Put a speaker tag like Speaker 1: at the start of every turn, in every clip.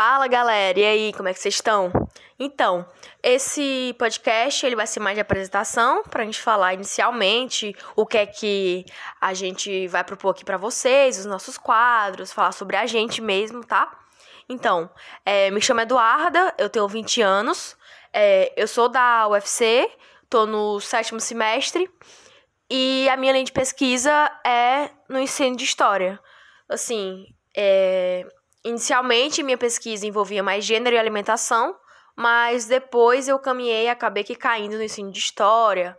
Speaker 1: Fala, galera. E aí, como é que vocês estão? Então, esse podcast ele vai ser mais de apresentação para a gente falar inicialmente o que é que a gente vai propor aqui para vocês, os nossos quadros, falar sobre a gente mesmo, tá? Então, é, me chamo Eduarda, eu tenho 20 anos, é, eu sou da UFC, tô no sétimo semestre e a minha linha de pesquisa é no ensino de história. Assim, é, inicialmente minha pesquisa envolvia mais gênero e alimentação, mas depois eu caminhei e acabei que caindo no ensino de história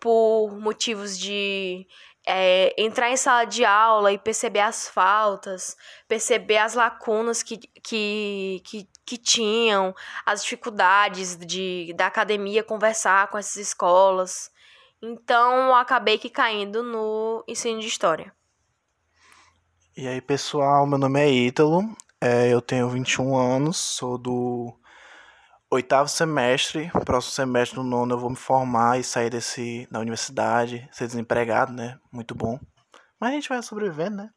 Speaker 1: por motivos de é, entrar em sala de aula e perceber as faltas, perceber as lacunas que, que, que, que tinham, as dificuldades de, da academia conversar com essas escolas. Então, acabei que caindo no ensino de história.
Speaker 2: E aí, pessoal, meu nome é Ítalo, é, eu tenho 21 anos, sou do oitavo semestre, próximo semestre no nono eu vou me formar e sair desse da universidade, ser desempregado, né? Muito bom. Mas a gente vai sobreviver, né?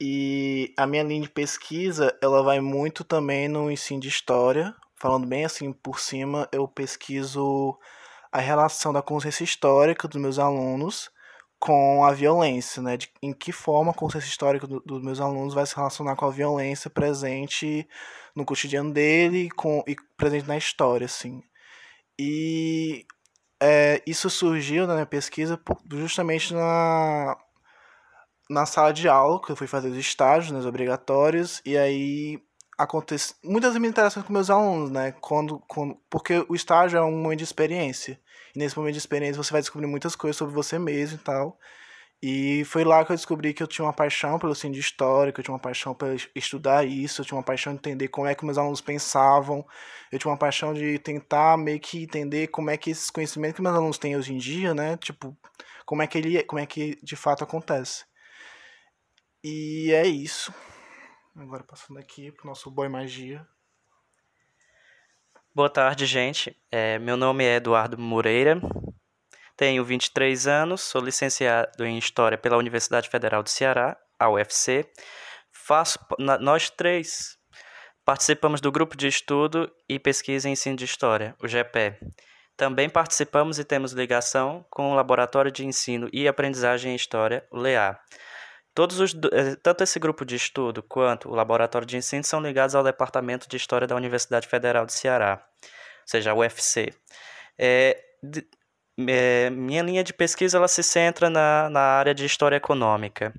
Speaker 2: E a minha linha de pesquisa, ela vai muito também no ensino de história, falando bem assim por cima, eu pesquiso a relação da consciência histórica dos meus alunos com a violência, né? De, em que forma a consciência histórica do, dos meus alunos vai se relacionar com a violência presente no cotidiano dele com, e presente na história, assim. E é, isso surgiu na minha pesquisa justamente na, na sala de aula, que eu fui fazer os estágios, né, obrigatórios, e aí acontece muitas minhas interações com meus alunos, né? Quando, quando, porque o estágio é um momento de experiência. E nesse momento de experiência você vai descobrir muitas coisas sobre você mesmo e tal. E foi lá que eu descobri que eu tinha uma paixão pelo ensino de história, que eu tinha uma paixão por estudar isso, eu tinha uma paixão de entender como é que meus alunos pensavam, eu tinha uma paixão de tentar meio que entender como é que esses conhecimentos que meus alunos têm hoje em dia, né, tipo, como é que ele, como é que de fato acontece. E é isso. Agora passando aqui pro nosso boy magia.
Speaker 3: Boa tarde, gente. É, meu nome é Eduardo Moreira, tenho 23 anos, sou licenciado em História pela Universidade Federal do Ceará, a UFC. Faço, nós três participamos do grupo de estudo e pesquisa em ensino de História, o GEPE. Também participamos e temos ligação com o Laboratório de Ensino e Aprendizagem em História, o LEA. Todos os, eh, tanto esse grupo de estudo quanto o Laboratório de Ensino são ligados ao Departamento de História da Universidade Federal do Ceará, ou seja, a UFC. É, de, é, minha linha de pesquisa ela se centra na, na área de história econômica.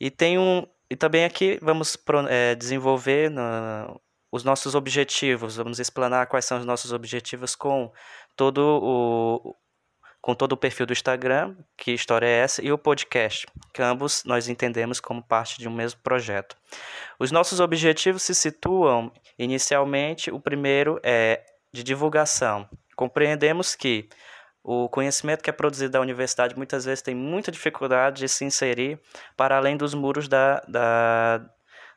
Speaker 3: E tem um. E também aqui vamos é, desenvolver na, os nossos objetivos, vamos explanar quais são os nossos objetivos com todo o, com todo o perfil do Instagram, que história é essa, e o podcast, que ambos nós entendemos como parte de um mesmo projeto. Os nossos objetivos se situam inicialmente, o primeiro é de divulgação. Compreendemos que o conhecimento que é produzido da universidade muitas vezes tem muita dificuldade de se inserir para além dos muros da, da,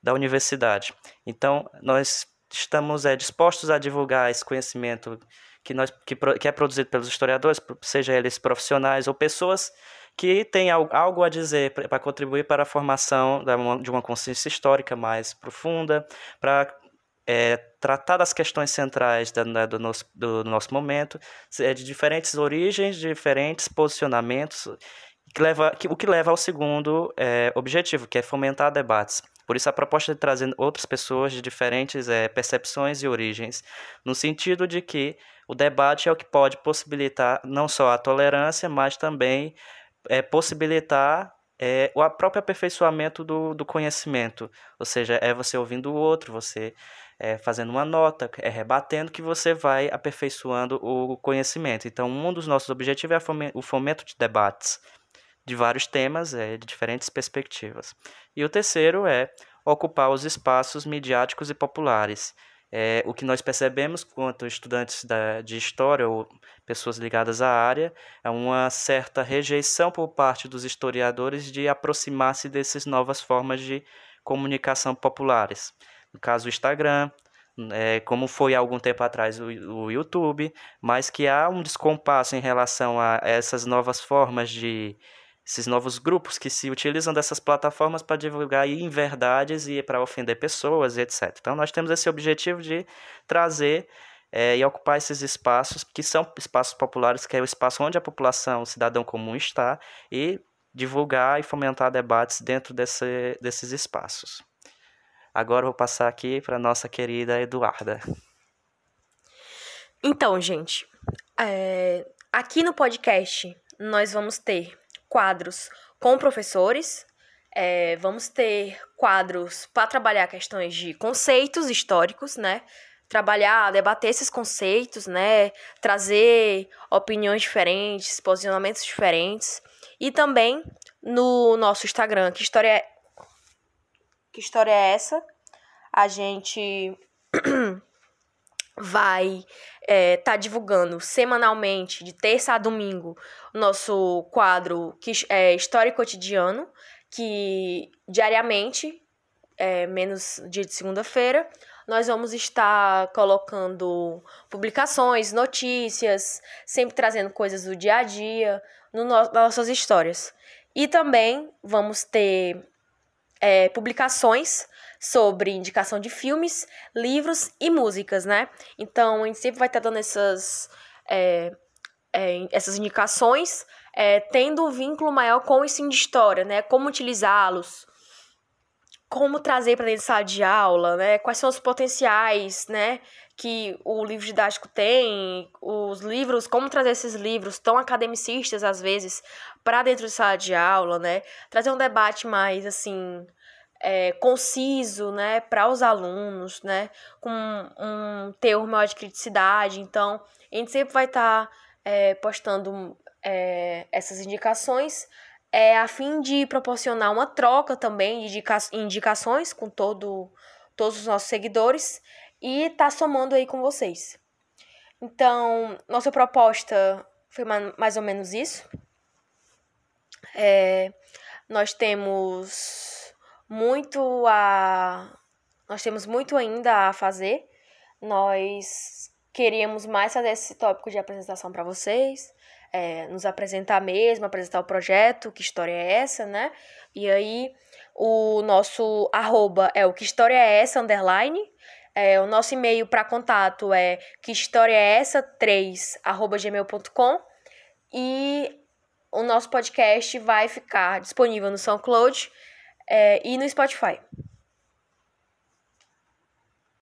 Speaker 3: da universidade. Então, nós estamos é, dispostos a divulgar esse conhecimento que, nós, que, que é produzido pelos historiadores, seja eles profissionais ou pessoas que têm algo a dizer para contribuir para a formação de uma consciência histórica mais profunda, para é, tratar das questões centrais da, da, do, nosso, do nosso momento, é, de diferentes origens, de diferentes posicionamentos, que leva, que, o que leva ao segundo é, objetivo, que é fomentar debates. Por isso, a proposta de trazer outras pessoas de diferentes é, percepções e origens, no sentido de que o debate é o que pode possibilitar não só a tolerância, mas também é, possibilitar é, o próprio aperfeiçoamento do, do conhecimento. Ou seja, é você ouvindo o outro, você é, fazendo uma nota, é, rebatendo, que você vai aperfeiçoando o conhecimento. Então, um dos nossos objetivos é o fomento de debates de vários temas, é, de diferentes perspectivas. E o terceiro é ocupar os espaços midiáticos e populares. É, o que nós percebemos quanto estudantes da, de história ou pessoas ligadas à área é uma certa rejeição por parte dos historiadores de aproximar-se dessas novas formas de comunicação populares. No caso o Instagram, é, como foi há algum tempo atrás o, o YouTube, mas que há um descompasso em relação a essas novas formas de, esses novos grupos que se utilizam dessas plataformas para divulgar inverdades e para ofender pessoas e etc. Então, nós temos esse objetivo de trazer é, e ocupar esses espaços, que são espaços populares, que é o espaço onde a população, o cidadão comum está, e divulgar e fomentar debates dentro desse, desses espaços. Agora vou passar aqui para nossa querida Eduarda.
Speaker 1: Então, gente, é, aqui no podcast nós vamos ter quadros com professores, é, vamos ter quadros para trabalhar questões de conceitos históricos, né? Trabalhar, debater esses conceitos, né? Trazer opiniões diferentes, posicionamentos diferentes. E também no nosso Instagram, que história é. Que história é essa? A gente vai é, tá divulgando semanalmente, de terça a domingo, nosso quadro que é História Cotidiano, que diariamente, é, menos dia de segunda-feira, nós vamos estar colocando publicações, notícias, sempre trazendo coisas do dia a dia, no, nas nossas histórias. E também vamos ter é, publicações sobre indicação de filmes, livros e músicas, né? Então, a gente sempre vai estar dando essas, é, é, essas indicações, é, tendo um vínculo maior com o ensino de história, né? Como utilizá-los, como trazer para dentro da sala de aula, né? Quais são os potenciais, né? Que o livro didático tem, os livros, como trazer esses livros tão academicistas às vezes para dentro de sala de aula, né? Trazer um debate mais assim é, conciso, né, para os alunos, né, com um teor maior de criticidade. Então, a gente sempre vai estar tá, é, postando é, essas indicações é, a fim de proporcionar uma troca também de indica indicações com todo, todos os nossos seguidores e tá somando aí com vocês. Então, nossa proposta foi mais ou menos isso. É, nós temos muito a. Nós temos muito ainda a fazer. Nós queríamos mais fazer esse tópico de apresentação para vocês, é, nos apresentar mesmo, apresentar o projeto, que história é essa, né? E aí, o nosso arroba é o que história é essa, underline. É, o nosso e-mail para contato é que história é essa 3 arroba gmail.com e o nosso podcast vai ficar disponível no SoundCloud é, e no Spotify.